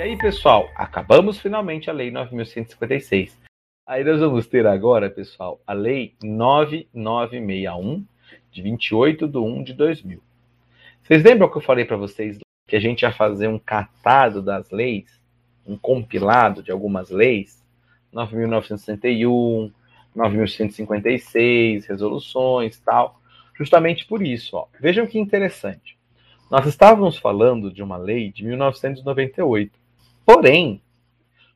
E aí, pessoal, acabamos finalmente a Lei 9.156. Aí nós vamos ter agora, pessoal, a Lei 9961, de 28 de 1 de 2000. Vocês lembram que eu falei para vocês que a gente ia fazer um catado das leis, um compilado de algumas leis? 9.961, 9.156, resoluções tal. Justamente por isso, ó. Vejam que interessante. Nós estávamos falando de uma lei de 1998 Porém,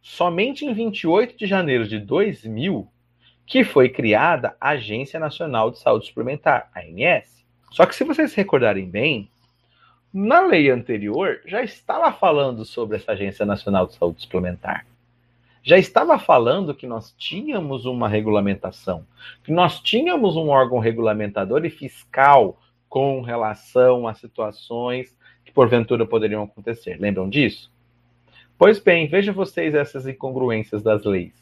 somente em 28 de janeiro de 2000 que foi criada a Agência Nacional de Saúde Suplementar, ANS. Só que se vocês se recordarem bem, na lei anterior já estava falando sobre essa Agência Nacional de Saúde Suplementar. Já estava falando que nós tínhamos uma regulamentação, que nós tínhamos um órgão regulamentador e fiscal com relação a situações que porventura poderiam acontecer. Lembram disso? Pois bem, vejam vocês essas incongruências das leis.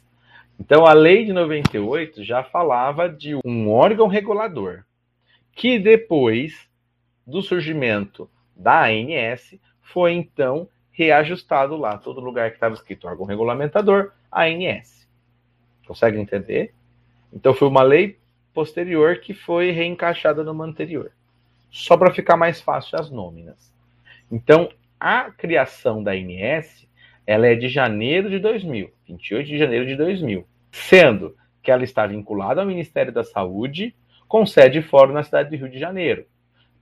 Então, a lei de 98 já falava de um órgão regulador, que depois do surgimento da ANS, foi então reajustado lá, todo lugar que estava escrito órgão regulamentador, ANS. Consegue entender? Então, foi uma lei posterior que foi reencaixada numa anterior, só para ficar mais fácil as nóminas. Então, a criação da ANS ela é de janeiro de 2000, 28 de janeiro de 2000, sendo que ela está vinculada ao Ministério da Saúde, com sede fora na cidade do Rio de Janeiro,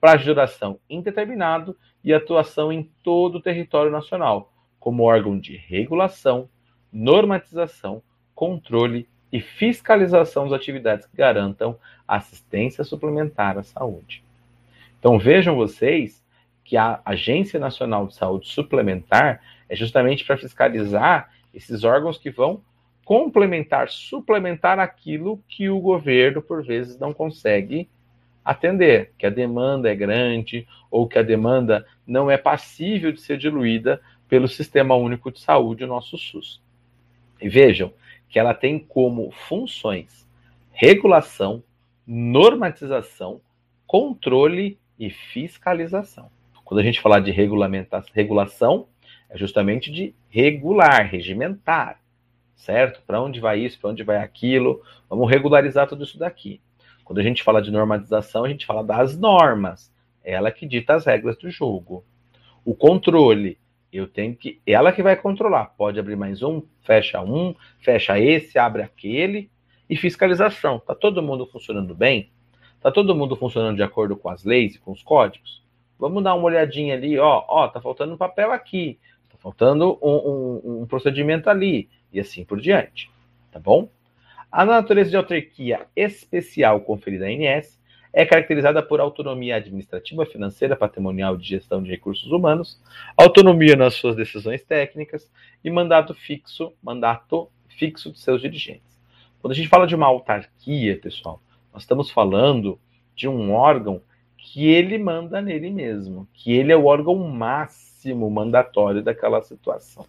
para duração indeterminado e atuação em todo o território nacional, como órgão de regulação, normatização, controle e fiscalização das atividades que garantam assistência suplementar à saúde. Então vejam vocês que a Agência Nacional de Saúde Suplementar é justamente para fiscalizar esses órgãos que vão complementar, suplementar aquilo que o governo, por vezes, não consegue atender, que a demanda é grande ou que a demanda não é passível de ser diluída pelo Sistema Único de Saúde, o nosso SUS. E vejam que ela tem como funções regulação, normatização, controle e fiscalização. Quando a gente falar de regulação, é justamente de regular, regimentar, certo? Para onde vai isso, para onde vai aquilo? Vamos regularizar tudo isso daqui. Quando a gente fala de normalização, a gente fala das normas. Ela que dita as regras do jogo. O controle, eu tenho que. Ela que vai controlar. Pode abrir mais um, fecha um, fecha esse, abre aquele. E fiscalização. Está todo mundo funcionando bem? Está todo mundo funcionando de acordo com as leis e com os códigos? Vamos dar uma olhadinha ali, ó, ó, tá faltando um papel aqui faltando um, um, um procedimento ali, e assim por diante, tá bom? A natureza de autarquia especial conferida à ANS é caracterizada por autonomia administrativa, financeira, patrimonial de gestão de recursos humanos, autonomia nas suas decisões técnicas e mandato fixo, mandato fixo de seus dirigentes. Quando a gente fala de uma autarquia, pessoal, nós estamos falando de um órgão que ele manda nele mesmo, que ele é o órgão máximo mandatório daquela situação.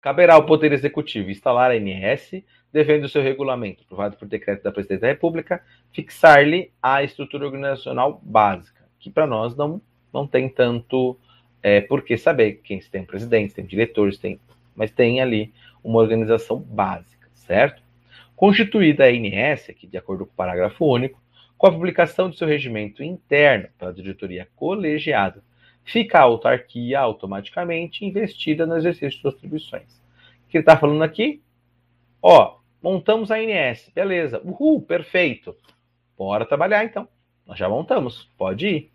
Caberá ao Poder Executivo instalar a ANS, devendo seu regulamento, aprovado por decreto da Presidência da República, fixar-lhe a estrutura organizacional básica, que para nós não, não tem tanto é, por que saber quem tem presidentes, tem diretores, tem, mas tem ali uma organização básica, certo? Constituída a ANS, aqui de acordo com o parágrafo único, com a publicação de seu regimento interno pela diretoria colegiada fica a autarquia automaticamente investida no exercício de suas atribuições. O que ele está falando aqui? Ó, montamos a ANS, beleza, uhul, perfeito. Bora trabalhar então. Nós já montamos, pode ir.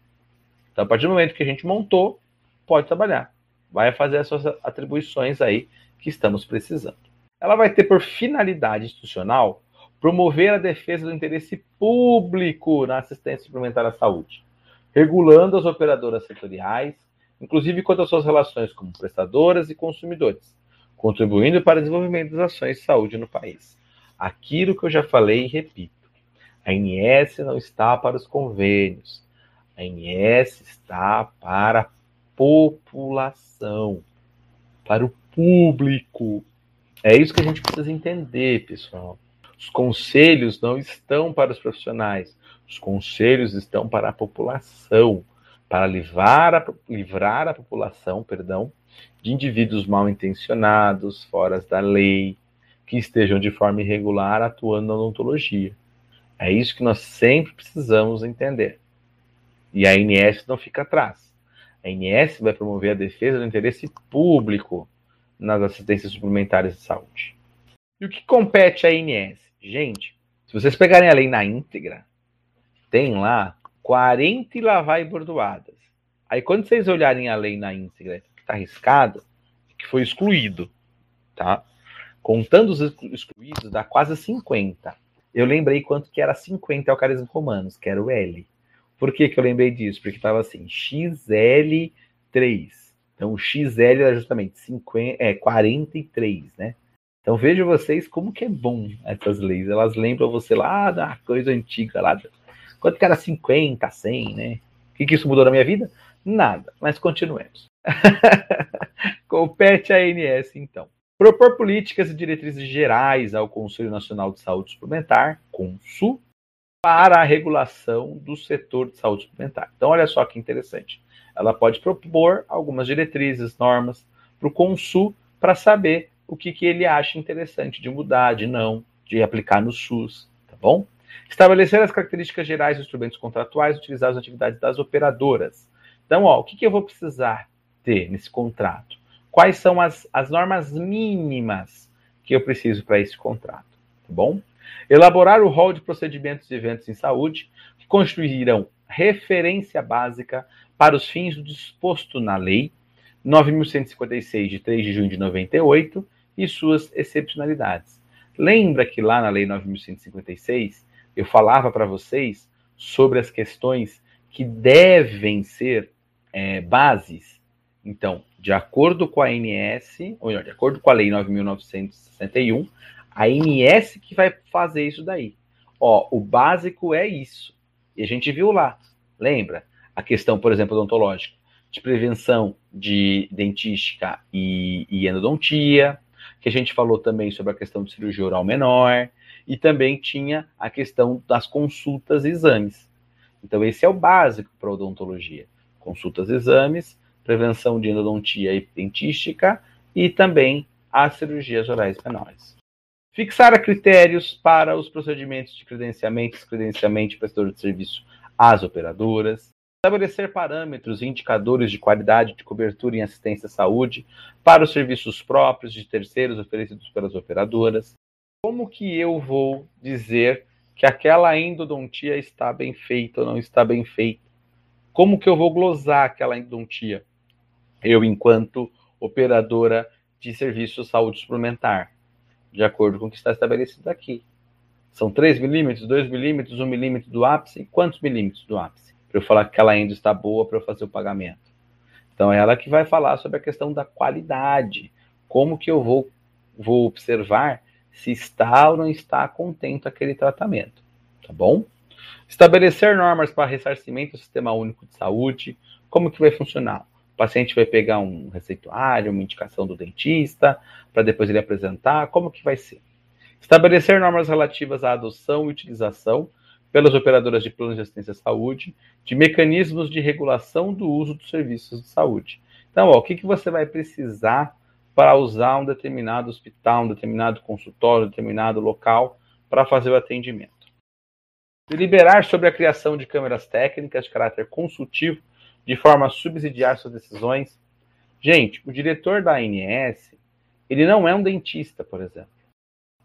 Então, a partir do momento que a gente montou, pode trabalhar. Vai fazer as suas atribuições aí que estamos precisando. Ela vai ter por finalidade institucional promover a defesa do interesse público na assistência suplementar à saúde regulando as operadoras setoriais, inclusive quanto às suas relações como prestadoras e consumidores, contribuindo para o desenvolvimento das ações de saúde no país. Aquilo que eu já falei e repito: a INS não está para os convênios, a INS está para a população, para o público. É isso que a gente precisa entender, pessoal. Os conselhos não estão para os profissionais, os conselhos estão para a população, para livrar a, livrar a população, perdão, de indivíduos mal intencionados, fora da lei, que estejam de forma irregular atuando na odontologia. É isso que nós sempre precisamos entender. E a INS não fica atrás. A INS vai promover a defesa do interesse público nas assistências suplementares de saúde. E o que compete à INS? Gente, se vocês pegarem a lei na íntegra, tem lá 40 e lá vai bordoadas. Aí quando vocês olharem a lei na íntegra, que está arriscado, que foi excluído, tá? Contando os excluídos, dá quase 50. Eu lembrei quanto que era 50 alcarismos romanos, que era o L. Por que, que eu lembrei disso? Porque estava assim, XL3. Então o XL era justamente 50, é, 43, né? Então vejam vocês como que é bom essas leis. Elas lembram você lá da coisa antiga, lá quanto que era 50, 100, né? O que, que isso mudou na minha vida? Nada, mas continuemos. Compete a ANS, então. Propor políticas e diretrizes gerais ao Conselho Nacional de Saúde Suplementar, CONSU, para a regulação do setor de saúde suplementar. Então, olha só que interessante. Ela pode propor algumas diretrizes, normas para o Consul para saber o que, que ele acha interessante de mudar, de não, de aplicar no SUS, tá bom? Estabelecer as características gerais dos instrumentos contratuais utilizados nas atividades das operadoras. Então, ó, o que, que eu vou precisar ter nesse contrato? Quais são as, as normas mínimas que eu preciso para esse contrato, tá bom? Elaborar o rol de procedimentos e eventos em saúde que constituirão referência básica para os fins do disposto na Lei 9.156, de 3 de junho de 98, e suas excepcionalidades. Lembra que lá na Lei 9.156 eu falava para vocês sobre as questões que devem ser é, bases. Então, de acordo com a ANS, ou melhor, de acordo com a Lei 9.961, a ANS que vai fazer isso daí. Ó, o básico é isso. E a gente viu lá, lembra? A questão, por exemplo, odontológica, de prevenção de dentística e, e endodontia, que a gente falou também sobre a questão de cirurgia oral menor, e também tinha a questão das consultas e exames. Então, esse é o básico para odontologia: consultas e exames, prevenção de endodontia e dentística e também as cirurgias orais menores. Fixar critérios para os procedimentos de credenciamento e credenciamento de prestador de serviço às operadoras. Estabelecer parâmetros e indicadores de qualidade de cobertura em assistência à saúde para os serviços próprios de terceiros oferecidos pelas operadoras como que eu vou dizer que aquela endodontia está bem feita ou não está bem feita? Como que eu vou glosar aquela endodontia? Eu, enquanto operadora de serviço de saúde suplementar, de acordo com o que está estabelecido aqui. São 3 milímetros, 2 milímetros, 1 milímetro do ápice? Quantos milímetros do ápice? Para eu falar que aquela endo está boa para eu fazer o pagamento. Então, é ela que vai falar sobre a questão da qualidade. Como que eu vou, vou observar se está ou não está contento aquele tratamento, tá bom? Estabelecer normas para ressarcimento do Sistema Único de Saúde, como que vai funcionar? O paciente vai pegar um receituário, uma indicação do dentista, para depois ele apresentar, como que vai ser? Estabelecer normas relativas à adoção e utilização pelas operadoras de planos de assistência à saúde de mecanismos de regulação do uso dos serviços de saúde. Então, ó, o que, que você vai precisar para usar um determinado hospital, um determinado consultório, um determinado local para fazer o atendimento. Deliberar sobre a criação de câmeras técnicas de caráter consultivo, de forma a subsidiar suas decisões. Gente, o diretor da ANS, ele não é um dentista, por exemplo,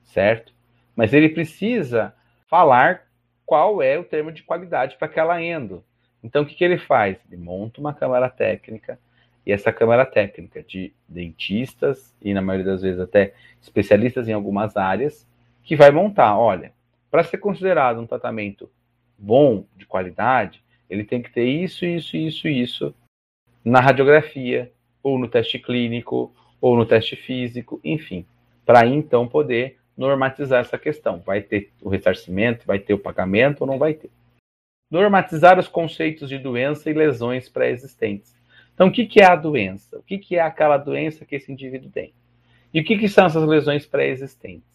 certo? Mas ele precisa falar qual é o termo de qualidade para aquela endo. Então, o que, que ele faz? Ele monta uma câmera técnica, e essa Câmara Técnica de dentistas e, na maioria das vezes, até especialistas em algumas áreas, que vai montar, olha, para ser considerado um tratamento bom, de qualidade, ele tem que ter isso, isso, isso, isso na radiografia, ou no teste clínico, ou no teste físico, enfim, para então poder normatizar essa questão. Vai ter o ressarcimento, vai ter o pagamento ou não vai ter. Normatizar os conceitos de doença e lesões pré-existentes. Então, o que, que é a doença? O que, que é aquela doença que esse indivíduo tem? E o que, que são essas lesões pré-existentes?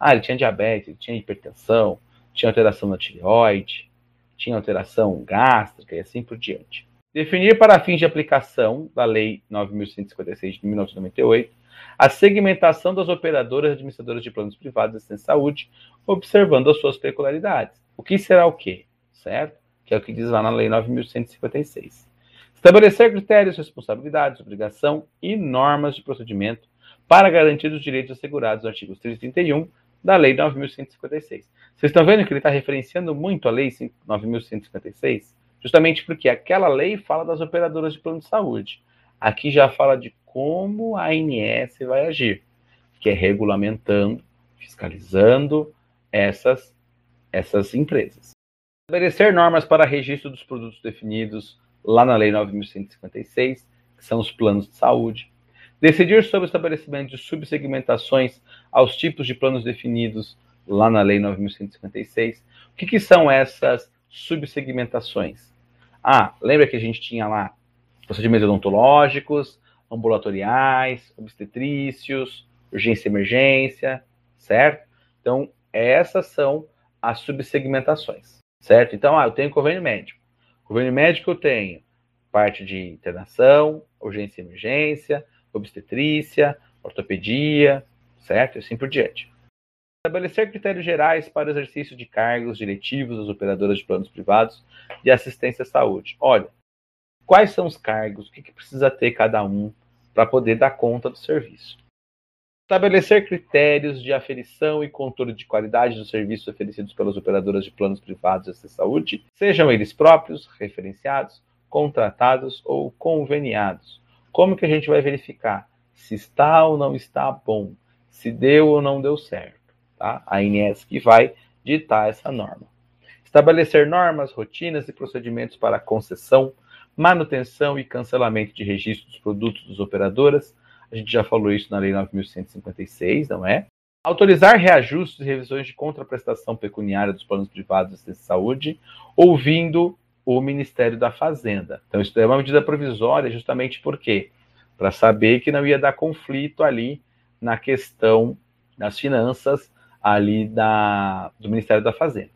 Ah, ele tinha diabetes, ele tinha hipertensão, tinha alteração na tireoide, tinha alteração gástrica e assim por diante. Definir para fins de aplicação da Lei 9.156 de 1998 a segmentação das operadoras administradoras de planos privados de assistência saúde, observando as suas peculiaridades. O que será o quê? Certo? Que é o que diz lá na Lei 9.156. Estabelecer critérios, responsabilidades, obrigação e normas de procedimento para garantir os direitos assegurados no artigo 331 da Lei 9.156. Vocês estão vendo que ele está referenciando muito a Lei 9.156? Justamente porque aquela lei fala das operadoras de plano de saúde. Aqui já fala de como a ANS vai agir, que é regulamentando, fiscalizando essas, essas empresas. Estabelecer normas para registro dos produtos definidos lá na Lei 9.156, que são os planos de saúde. Decidir sobre o estabelecimento de subsegmentações aos tipos de planos definidos lá na Lei 9.156. O que, que são essas subsegmentações? Ah, lembra que a gente tinha lá procedimentos odontológicos, ambulatoriais, obstetrícios, urgência e emergência, certo? Então, essas são as subsegmentações, certo? Então, ah, eu tenho convênio médico. Convênio médico eu tenho parte de internação, urgência e emergência, obstetrícia, ortopedia, certo? E assim por diante. Estabelecer critérios gerais para o exercício de cargos diretivos das operadoras de planos privados de assistência à saúde. Olha, quais são os cargos, o que, que precisa ter cada um para poder dar conta do serviço. Estabelecer critérios de aferição e controle de qualidade dos serviços oferecidos pelas operadoras de planos privados de saúde, sejam eles próprios, referenciados, contratados ou conveniados. Como que a gente vai verificar se está ou não está bom, se deu ou não deu certo? Tá? A INES que vai ditar essa norma. Estabelecer normas, rotinas e procedimentos para concessão, manutenção e cancelamento de registro dos produtos das operadoras. A gente já falou isso na Lei 9.156, não é? Autorizar reajustes e revisões de contraprestação pecuniária dos planos privados de saúde, ouvindo o Ministério da Fazenda. Então, isso é uma medida provisória, justamente por quê? Para saber que não ia dar conflito ali na questão das finanças ali da, do Ministério da Fazenda.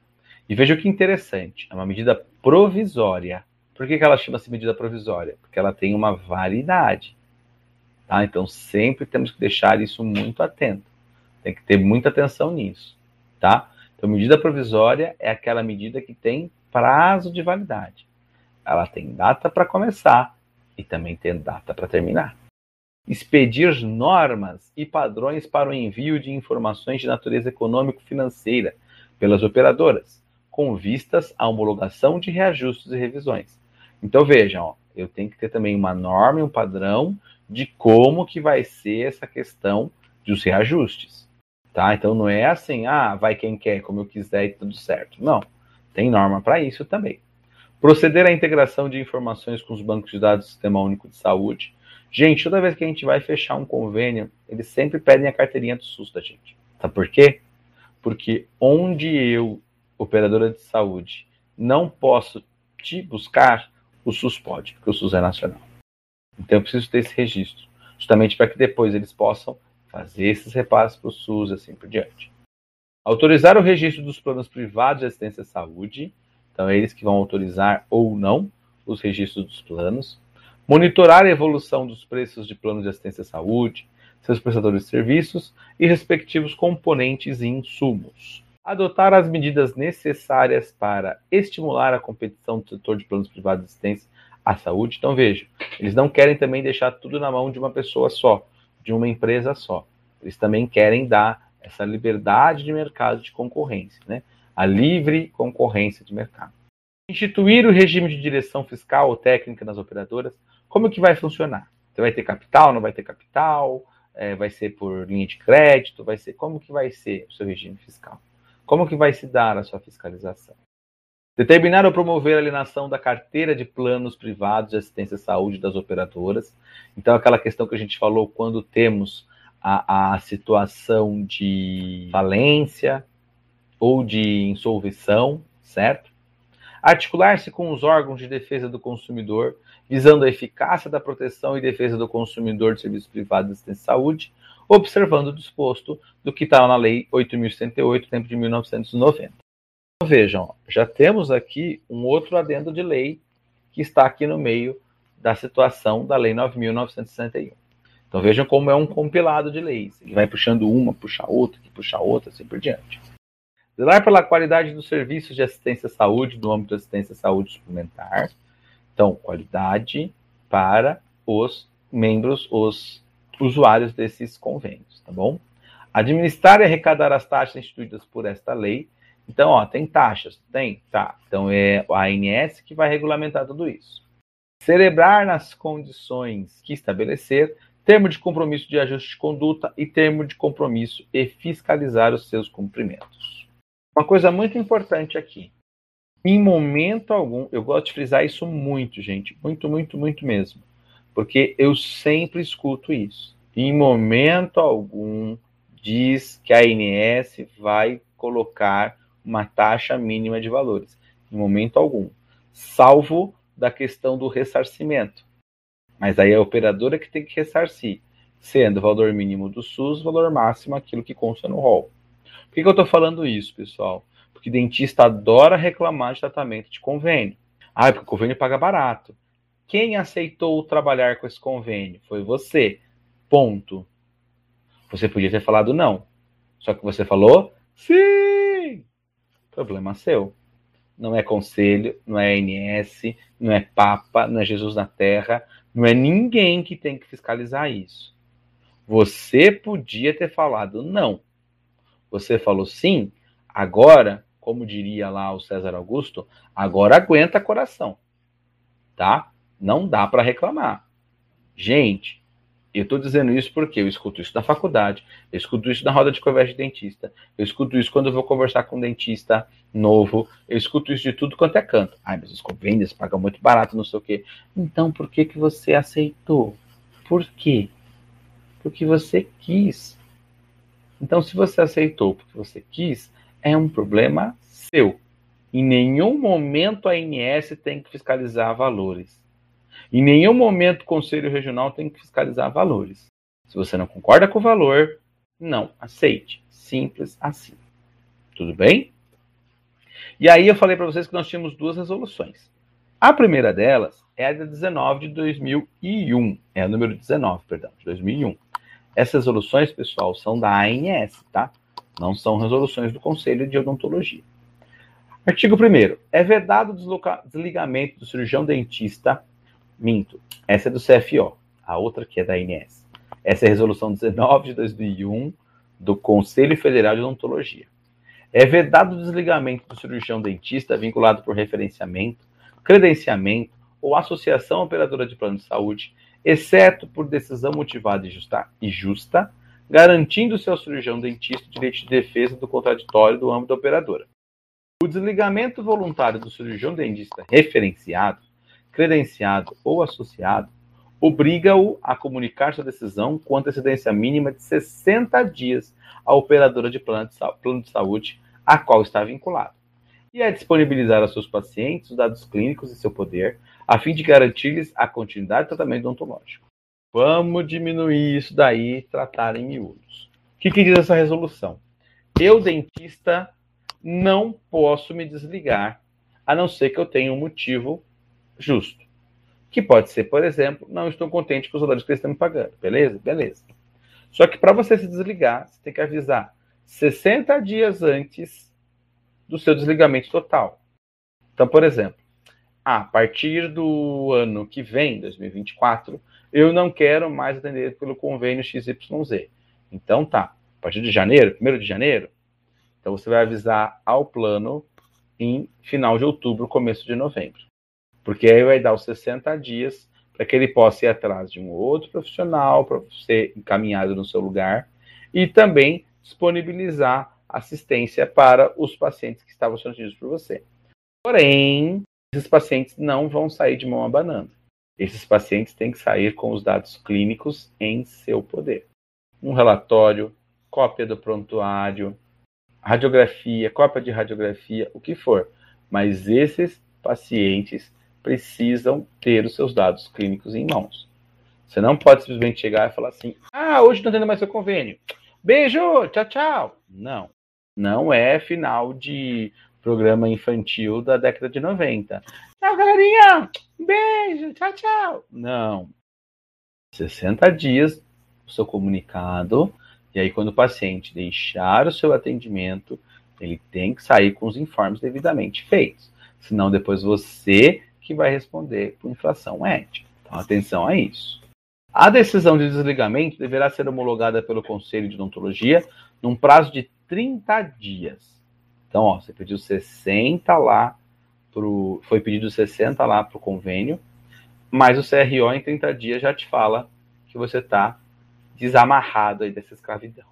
E veja que interessante, é uma medida provisória. Por que, que ela chama-se medida provisória? Porque ela tem uma validade. Tá? Então sempre temos que deixar isso muito atento. Tem que ter muita atenção nisso. Tá? Então, medida provisória é aquela medida que tem prazo de validade. Ela tem data para começar e também tem data para terminar. Expedir normas e padrões para o envio de informações de natureza econômico-financeira pelas operadoras, com vistas à homologação de reajustes e revisões. Então vejam, eu tenho que ter também uma norma e um padrão de como que vai ser essa questão dos reajustes. Tá? Então não é assim, ah, vai quem quer, como eu quiser e tudo certo. Não, tem norma para isso também. Proceder à integração de informações com os bancos de dados do Sistema Único de Saúde. Gente, toda vez que a gente vai fechar um convênio, eles sempre pedem a carteirinha do SUS da gente. Sabe por quê? Porque onde eu, operadora de saúde, não posso te buscar, o SUS pode, porque o SUS é nacional. Então eu preciso ter esse registro, justamente para que depois eles possam fazer esses repasses para o SUS e assim por diante. Autorizar o registro dos planos privados de assistência à saúde, então é eles que vão autorizar ou não os registros dos planos. Monitorar a evolução dos preços de planos de assistência à saúde, seus prestadores de serviços e respectivos componentes e insumos adotar as medidas necessárias para estimular a competição do setor de planos privados de assistência à saúde. Então, veja, eles não querem também deixar tudo na mão de uma pessoa só, de uma empresa só. Eles também querem dar essa liberdade de mercado de concorrência, né? a livre concorrência de mercado. Instituir o regime de direção fiscal ou técnica nas operadoras, como que vai funcionar? Você vai ter capital, não vai ter capital? É, vai ser por linha de crédito? Vai ser como que vai ser o seu regime fiscal? Como que vai se dar a sua fiscalização? Determinar ou promover a alienação da carteira de planos privados de assistência à saúde das operadoras. Então, aquela questão que a gente falou quando temos a, a situação de falência ou de insolvição, certo? Articular-se com os órgãos de defesa do consumidor, visando a eficácia da proteção e defesa do consumidor de serviços privados de assistência à saúde, observando o disposto do que está na Lei 8.108, tempo de 1990. Então, vejam, já temos aqui um outro adendo de lei que está aqui no meio da situação da Lei 9.961. Então vejam como é um compilado de leis. Ele vai puxando uma, puxa outra, que puxa outra, assim por diante. Zelar pela qualidade dos serviços de assistência à saúde no âmbito da assistência à saúde suplementar. Então, qualidade para os membros, os usuários desses convênios, tá bom? Administrar e arrecadar as taxas instituídas por esta lei. Então, ó, tem taxas? Tem? Tá. Então é a ANS que vai regulamentar tudo isso. Celebrar nas condições que estabelecer termo de compromisso de ajuste de conduta e termo de compromisso e fiscalizar os seus cumprimentos. Uma coisa muito importante aqui. Em momento algum, eu gosto de frisar isso muito, gente, muito, muito, muito mesmo, porque eu sempre escuto isso. Em momento algum diz que a ANS vai colocar uma taxa mínima de valores. Em momento algum, salvo da questão do ressarcimento. Mas aí é a operadora que tem que ressarcir, sendo o valor mínimo do SUS, valor máximo aquilo que consta no rol. Por que, que eu estou falando isso, pessoal? Porque dentista adora reclamar de tratamento de convênio. Ah, porque o convênio paga barato. Quem aceitou trabalhar com esse convênio? Foi você. Ponto. Você podia ter falado não. Só que você falou sim. Problema seu. Não é conselho, não é ANS, não é Papa, não é Jesus na Terra, não é ninguém que tem que fiscalizar isso. Você podia ter falado não. Você falou sim, agora, como diria lá o César Augusto, agora aguenta coração. Tá? Não dá para reclamar. Gente, eu estou dizendo isso porque eu escuto isso na faculdade, eu escuto isso na roda de conversa de dentista, eu escuto isso quando eu vou conversar com um dentista novo. Eu escuto isso de tudo quanto é canto. Ai, mas os convênios pagam muito barato, não sei o quê. Então, por que, que você aceitou? Por quê? Porque você quis. Então, se você aceitou porque você quis, é um problema seu. Em nenhum momento a ANS tem que fiscalizar valores. Em nenhum momento o Conselho Regional tem que fiscalizar valores. Se você não concorda com o valor, não aceite. Simples assim. Tudo bem? E aí eu falei para vocês que nós tínhamos duas resoluções. A primeira delas é a de 19 de 2001, é a número 19, perdão, de 2001. Essas resoluções, pessoal, são da ANS, tá? Não são resoluções do Conselho de Odontologia. Artigo 1 É vedado o desligamento do cirurgião dentista. Minto, essa é do CFO, a outra que é da ANS. Essa é a resolução 19 de 2001 do Conselho Federal de Odontologia. É vedado o desligamento do cirurgião dentista vinculado por referenciamento, credenciamento ou associação operadora de plano de saúde, exceto por decisão motivada e justa, e justa garantindo-se ao cirurgião dentista o direito de defesa do contraditório do âmbito da operadora. O desligamento voluntário do cirurgião dentista referenciado, credenciado ou associado obriga-o a comunicar sua decisão com antecedência mínima de 60 dias à operadora de plano de, saúde a qual está vinculado, e a disponibilizar aos seus pacientes os dados clínicos em seu poder, a fim de garantir-lhes a continuidade do tratamento odontológico. Vamos diminuir isso daí e tratar em miúdos. O que, que diz essa resolução? Eu, dentista, não posso me desligar, a não ser que eu tenha um motivo justo. Que pode ser, por exemplo, não estou contente com os valores que eles estão me pagando. Beleza? Beleza. Só que para você se desligar, você tem que avisar 60 dias antes do seu desligamento total. Então, por exemplo, a partir do ano que vem, 2024, eu não quero mais atender pelo convênio XYZ. Então tá, a partir de janeiro, 1 de janeiro, então você vai avisar ao plano em final de outubro, começo de novembro. Porque aí vai dar os 60 dias para que ele possa ir atrás de um outro profissional para ser encaminhado no seu lugar e também disponibilizar assistência para os pacientes que estavam sendo atendidos por você. Porém, esses pacientes não vão sair de mão abanando. Esses pacientes têm que sair com os dados clínicos em seu poder. Um relatório, cópia do prontuário, radiografia, cópia de radiografia, o que for. Mas esses pacientes precisam ter os seus dados clínicos em mãos. Você não pode simplesmente chegar e falar assim: ah, hoje não tendo mais seu convênio. Beijo, tchau, tchau. Não, não é final de programa infantil da década de 90. Tchau, galerinha! Beijo, tchau, tchau. Não. 60 dias o seu comunicado, e aí quando o paciente deixar o seu atendimento, ele tem que sair com os informes devidamente feitos. Senão depois você que vai responder por infração ética. Então atenção a isso. A decisão de desligamento deverá ser homologada pelo Conselho de Odontologia num prazo de 30 dias. Então, ó, você pediu 60 lá pro, foi pedido 60 lá para o convênio, mas o CRO em 30 dias já te fala que você está desamarrado aí dessa escravidão.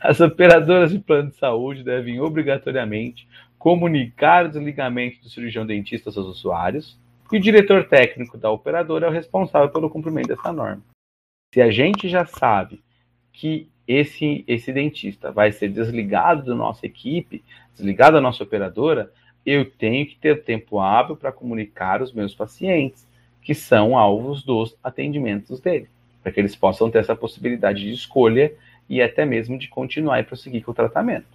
As operadoras de plano de saúde devem obrigatoriamente comunicar o desligamento do cirurgião dentista aos usuários, e o diretor técnico da operadora é o responsável pelo cumprimento dessa norma. Se a gente já sabe que esse, esse dentista vai ser desligado da nossa equipe, desligado da nossa operadora, eu tenho que ter tempo hábil para comunicar os meus pacientes, que são alvos dos atendimentos dele, para que eles possam ter essa possibilidade de escolha e até mesmo de continuar e prosseguir com o tratamento.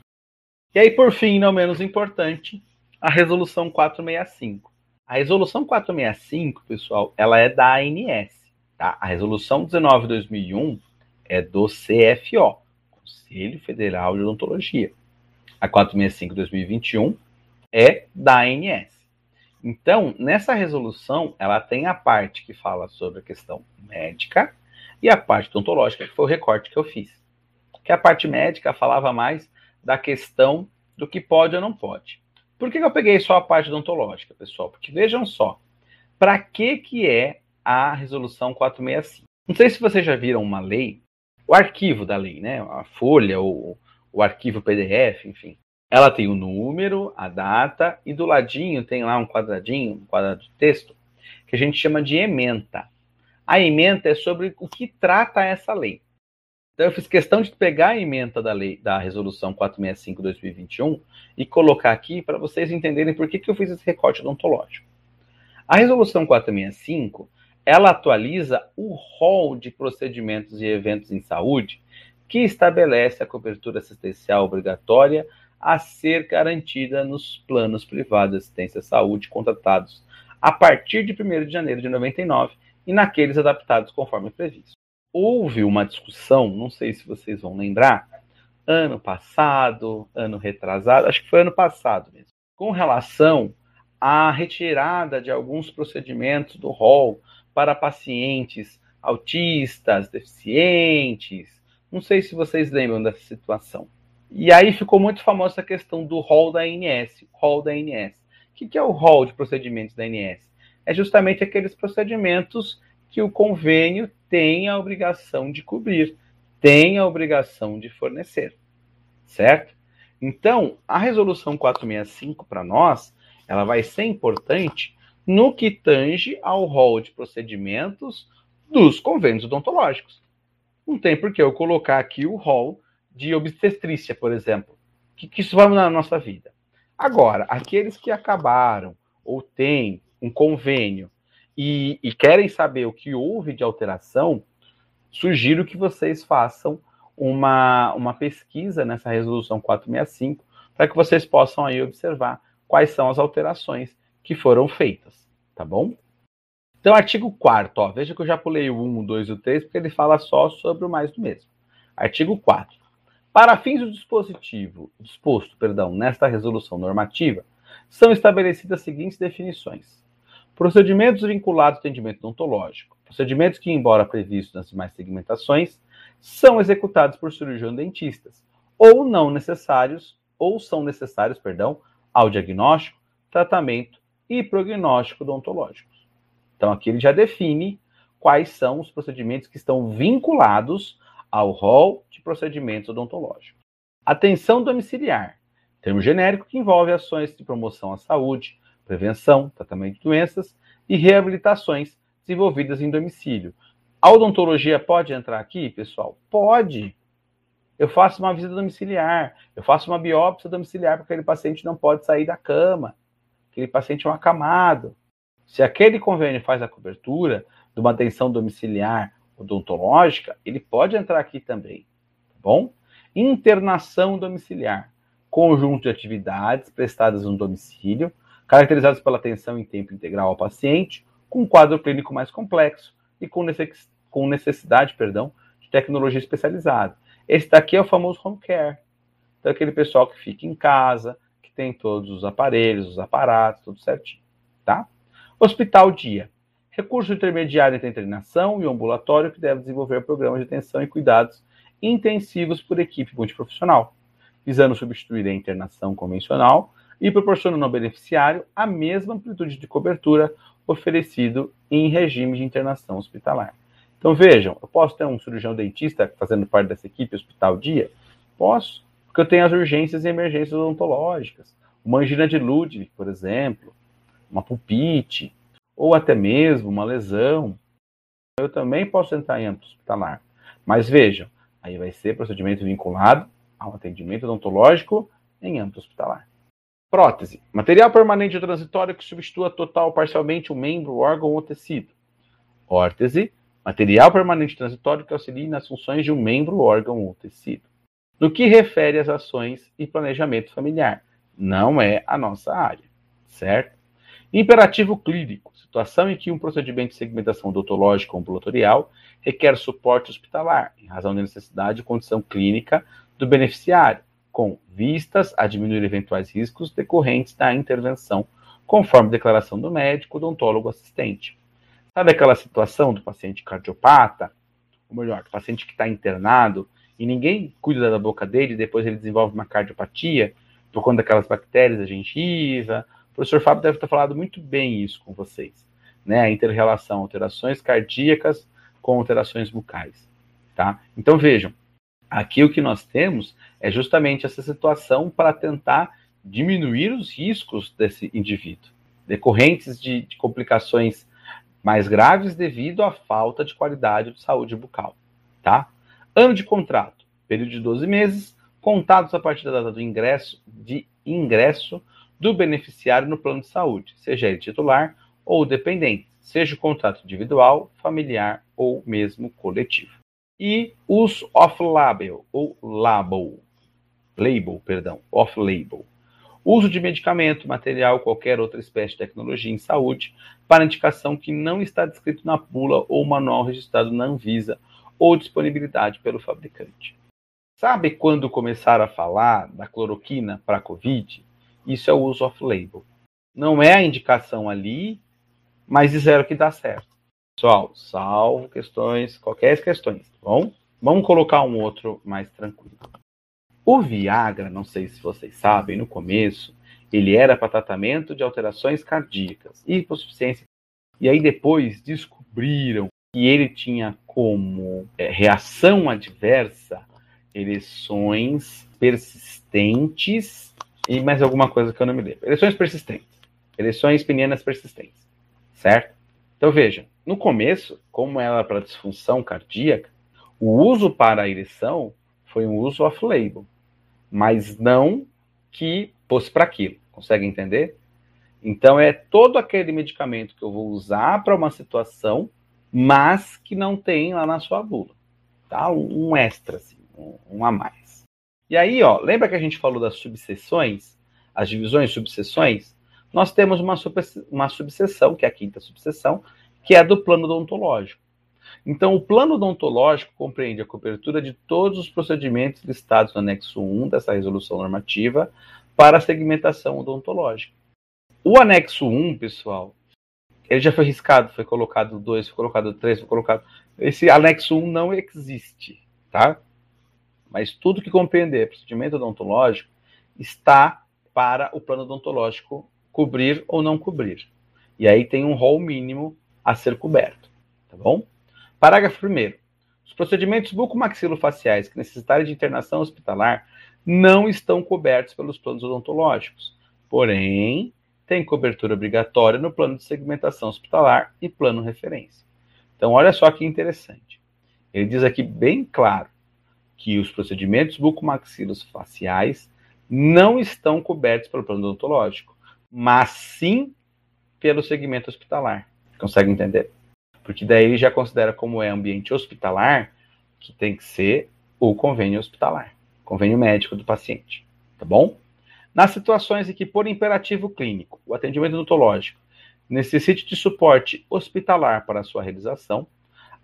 E aí, por fim, não menos importante, a resolução 465. A resolução 465, pessoal, ela é da ANS. Tá? A resolução 19/2001 é do CFO, Conselho Federal de Odontologia. A 465/2021 é da ANS. Então, nessa resolução, ela tem a parte que fala sobre a questão médica e a parte odontológica, que foi o recorte que eu fiz. Que a parte médica falava mais da questão do que pode ou não pode. Por que eu peguei só a parte odontológica, pessoal? Porque vejam só, para que, que é a resolução 465? Não sei se vocês já viram uma lei, o arquivo da lei, né? A folha, ou o arquivo PDF, enfim. Ela tem o número, a data, e do ladinho tem lá um quadradinho, um quadrado de texto, que a gente chama de ementa. A ementa é sobre o que trata essa lei. Então eu fiz questão de pegar a ementa da lei da resolução 465/2021 e colocar aqui para vocês entenderem por que, que eu fiz esse recorte odontológico. A resolução 465, ela atualiza o rol de procedimentos e eventos em saúde que estabelece a cobertura assistencial obrigatória a ser garantida nos planos privados de assistência à saúde contratados a partir de 1 de janeiro de 99 e naqueles adaptados conforme previsto. Houve uma discussão, não sei se vocês vão lembrar, ano passado, ano retrasado, acho que foi ano passado mesmo, com relação à retirada de alguns procedimentos do rol para pacientes autistas, deficientes. Não sei se vocês lembram dessa situação. E aí ficou muito famosa essa questão do rol da ANS, rol da ANS. O que é o rol de procedimentos da ANS? É justamente aqueles procedimentos que o convênio tem a obrigação de cobrir, tem a obrigação de fornecer, certo? Então, a resolução 465 para nós, ela vai ser importante no que tange ao rol de procedimentos dos convênios odontológicos. Não tem por que eu colocar aqui o rol de obstetrícia, por exemplo. Que, que isso vai mudar na nossa vida. Agora, aqueles que acabaram ou têm um convênio e, e querem saber o que houve de alteração, sugiro que vocês façam uma, uma pesquisa nessa resolução 465 para que vocês possam aí observar quais são as alterações que foram feitas, tá bom? Então, artigo 4 ó, veja que eu já pulei o 1, o 2 e o 3, porque ele fala só sobre o mais do mesmo. Artigo 4. Para fins do dispositivo, disposto, perdão, nesta resolução normativa, são estabelecidas as seguintes definições: procedimentos vinculados ao atendimento odontológico, procedimentos que, embora previstos nas demais segmentações, são executados por cirurgião dentistas ou não necessários ou são necessários, perdão, ao diagnóstico, tratamento e prognóstico odontológicos. Então aqui ele já define quais são os procedimentos que estão vinculados ao rol de procedimentos odontológicos. Atenção domiciliar, termo genérico que envolve ações de promoção à saúde, prevenção, tratamento de doenças e reabilitações desenvolvidas em domicílio. A odontologia pode entrar aqui, pessoal? Pode. Eu faço uma visita domiciliar, eu faço uma biópsia domiciliar porque aquele paciente não pode sair da cama, aquele paciente é um acamado. Se aquele convênio faz a cobertura de uma atenção domiciliar odontológica, ele pode entrar aqui também, tá bom? Internação domiciliar. conjunto de atividades prestadas no domicílio, caracterizados pela atenção em tempo integral ao paciente, com um quadro clínico mais complexo e com necessidade perdão, de tecnologia especializada. Esse daqui é o famoso home care. Então, aquele pessoal que fica em casa, que tem todos os aparelhos, os aparatos, tudo certinho. Tá? Hospital dia. Recurso intermediário entre internação e ambulatório que deve desenvolver programas de atenção e cuidados intensivos por equipe multiprofissional, visando substituir a internação convencional e proporcionando ao beneficiário a mesma amplitude de cobertura oferecido em regime de internação hospitalar. Então vejam, eu posso ter um cirurgião dentista fazendo parte dessa equipe hospital dia? Posso, porque eu tenho as urgências e emergências odontológicas, uma angina de Ludwig, por exemplo, uma pulpite, ou até mesmo uma lesão. Eu também posso entrar em âmbito hospitalar. Mas vejam, aí vai ser procedimento vinculado ao atendimento odontológico em âmbito hospitalar. Prótese. Material permanente ou transitório que substitua total ou parcialmente um membro, órgão ou tecido. Órtese. Material permanente transitório que auxilie nas funções de um membro, órgão ou tecido. No que refere às ações e planejamento familiar. Não é a nossa área, certo? Imperativo clínico. Situação em que um procedimento de segmentação odontológica ou ambulatorial requer suporte hospitalar, em razão da necessidade e condição clínica do beneficiário, com vistas a diminuir eventuais riscos decorrentes da intervenção, conforme declaração do médico odontólogo assistente. Sabe aquela situação do paciente cardiopata, ou melhor, do paciente que está internado e ninguém cuida da boca dele, depois ele desenvolve uma cardiopatia por conta daquelas bactérias da gengiva. O professor Fábio deve ter falado muito bem isso com vocês, né? A inter-relação alterações cardíacas com alterações bucais, tá? Então vejam, aqui o que nós temos é justamente essa situação para tentar diminuir os riscos desse indivíduo, decorrentes de, de complicações mais graves devido à falta de qualidade de saúde bucal, tá? Ano de contrato, período de 12 meses, contados a partir da data do ingresso de ingresso do beneficiário no plano de saúde, seja ele titular ou dependente, seja o contrato individual, familiar ou mesmo coletivo. E os off-label ou label, label, perdão, off-label. Uso de medicamento, material qualquer outra espécie de tecnologia em saúde para indicação que não está descrito na bula ou manual registrado na Anvisa ou disponibilidade pelo fabricante. Sabe quando começaram a falar da cloroquina para a Covid? Isso é o uso off-label. Não é a indicação ali, mas disseram que dá certo. Pessoal, salvo questões, qualquer questões, tá bom? Vamos colocar um outro mais tranquilo. O Viagra, não sei se vocês sabem, no começo, ele era para tratamento de alterações cardíacas, hipossuficiência. E aí depois descobriram que ele tinha como é, reação adversa ereções persistentes e mais alguma coisa que eu não me lembro. Ereções persistentes. Ereções penianas persistentes. Certo? Então veja, no começo, como era para disfunção cardíaca, o uso para a ereção foi um uso off-label mas não que fosse para aquilo. Consegue entender? Então é todo aquele medicamento que eu vou usar para uma situação, mas que não tem lá na sua bula, tá? Um, extra, assim, um, a mais. E aí, ó, lembra que a gente falou das subseções, as divisões subseções? Nós temos uma, uma subseção, que é a quinta subseção, que é do plano odontológico. Então, o plano odontológico compreende a cobertura de todos os procedimentos listados no anexo 1 dessa resolução normativa para a segmentação odontológica. O anexo 1, pessoal, ele já foi riscado, foi colocado 2, foi colocado 3, foi colocado. Esse anexo 1 não existe, tá? Mas tudo que compreender procedimento odontológico está para o plano odontológico cobrir ou não cobrir. E aí tem um rol mínimo a ser coberto, tá bom? Parágrafo 1. Os procedimentos bucomaxilofaciais que necessitarem de internação hospitalar não estão cobertos pelos planos odontológicos, porém, têm cobertura obrigatória no plano de segmentação hospitalar e plano referência. Então, olha só que interessante. Ele diz aqui bem claro que os procedimentos bucomaxilofaciais não estão cobertos pelo plano odontológico, mas sim pelo segmento hospitalar. Consegue entender? Porque daí ele já considera como é ambiente hospitalar que tem que ser o convênio hospitalar, convênio médico do paciente. tá bom? Nas situações em que, por imperativo clínico, o atendimento odontológico necessite de suporte hospitalar para sua realização,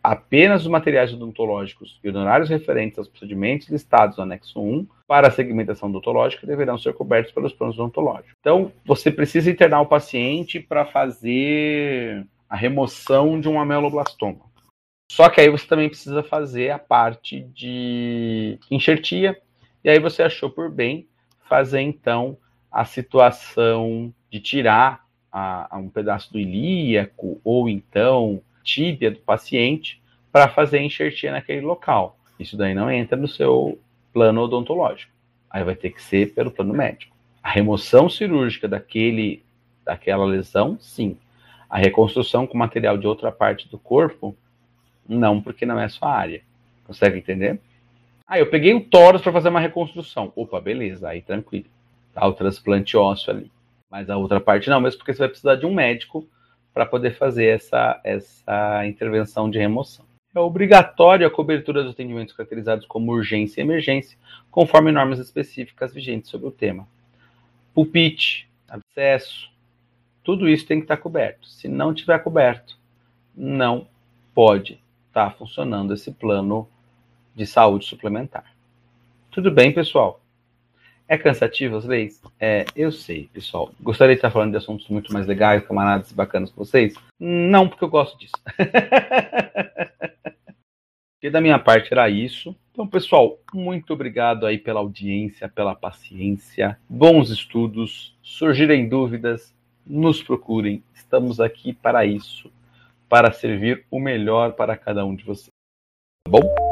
apenas os materiais odontológicos e honorários referentes aos procedimentos listados no anexo 1 para a segmentação odontológica deverão ser cobertos pelos planos odontológicos. Então, você precisa internar o paciente para fazer a remoção de um ameloblastoma. Só que aí você também precisa fazer a parte de enxertia, e aí você achou por bem fazer então a situação de tirar a, a um pedaço do ilíaco ou então tíbia do paciente para fazer enxertia naquele local. Isso daí não entra no seu plano odontológico. Aí vai ter que ser pelo plano médico. A remoção cirúrgica daquele, daquela lesão, sim. A reconstrução com material de outra parte do corpo, não, porque não é sua área. Consegue entender? Ah, eu peguei o tórax para fazer uma reconstrução. Opa, beleza, aí tranquilo. Tá o transplante ósseo ali. Mas a outra parte não, mesmo porque você vai precisar de um médico para poder fazer essa, essa intervenção de remoção. É obrigatório a cobertura dos atendimentos caracterizados como urgência e emergência, conforme normas específicas vigentes sobre o tema. Pulpite, abscesso, tudo isso tem que estar coberto. Se não tiver coberto, não pode estar funcionando esse plano de saúde suplementar. Tudo bem, pessoal? É cansativo as leis? É, eu sei, pessoal. Gostaria de estar falando de assuntos muito mais legais, camaradas e bacanas com vocês? Não, porque eu gosto disso. e da minha parte era isso. Então, pessoal, muito obrigado aí pela audiência, pela paciência. Bons estudos. Surgirem dúvidas, nos procurem. Estamos aqui para isso, para servir o melhor para cada um de vocês. Tá bom?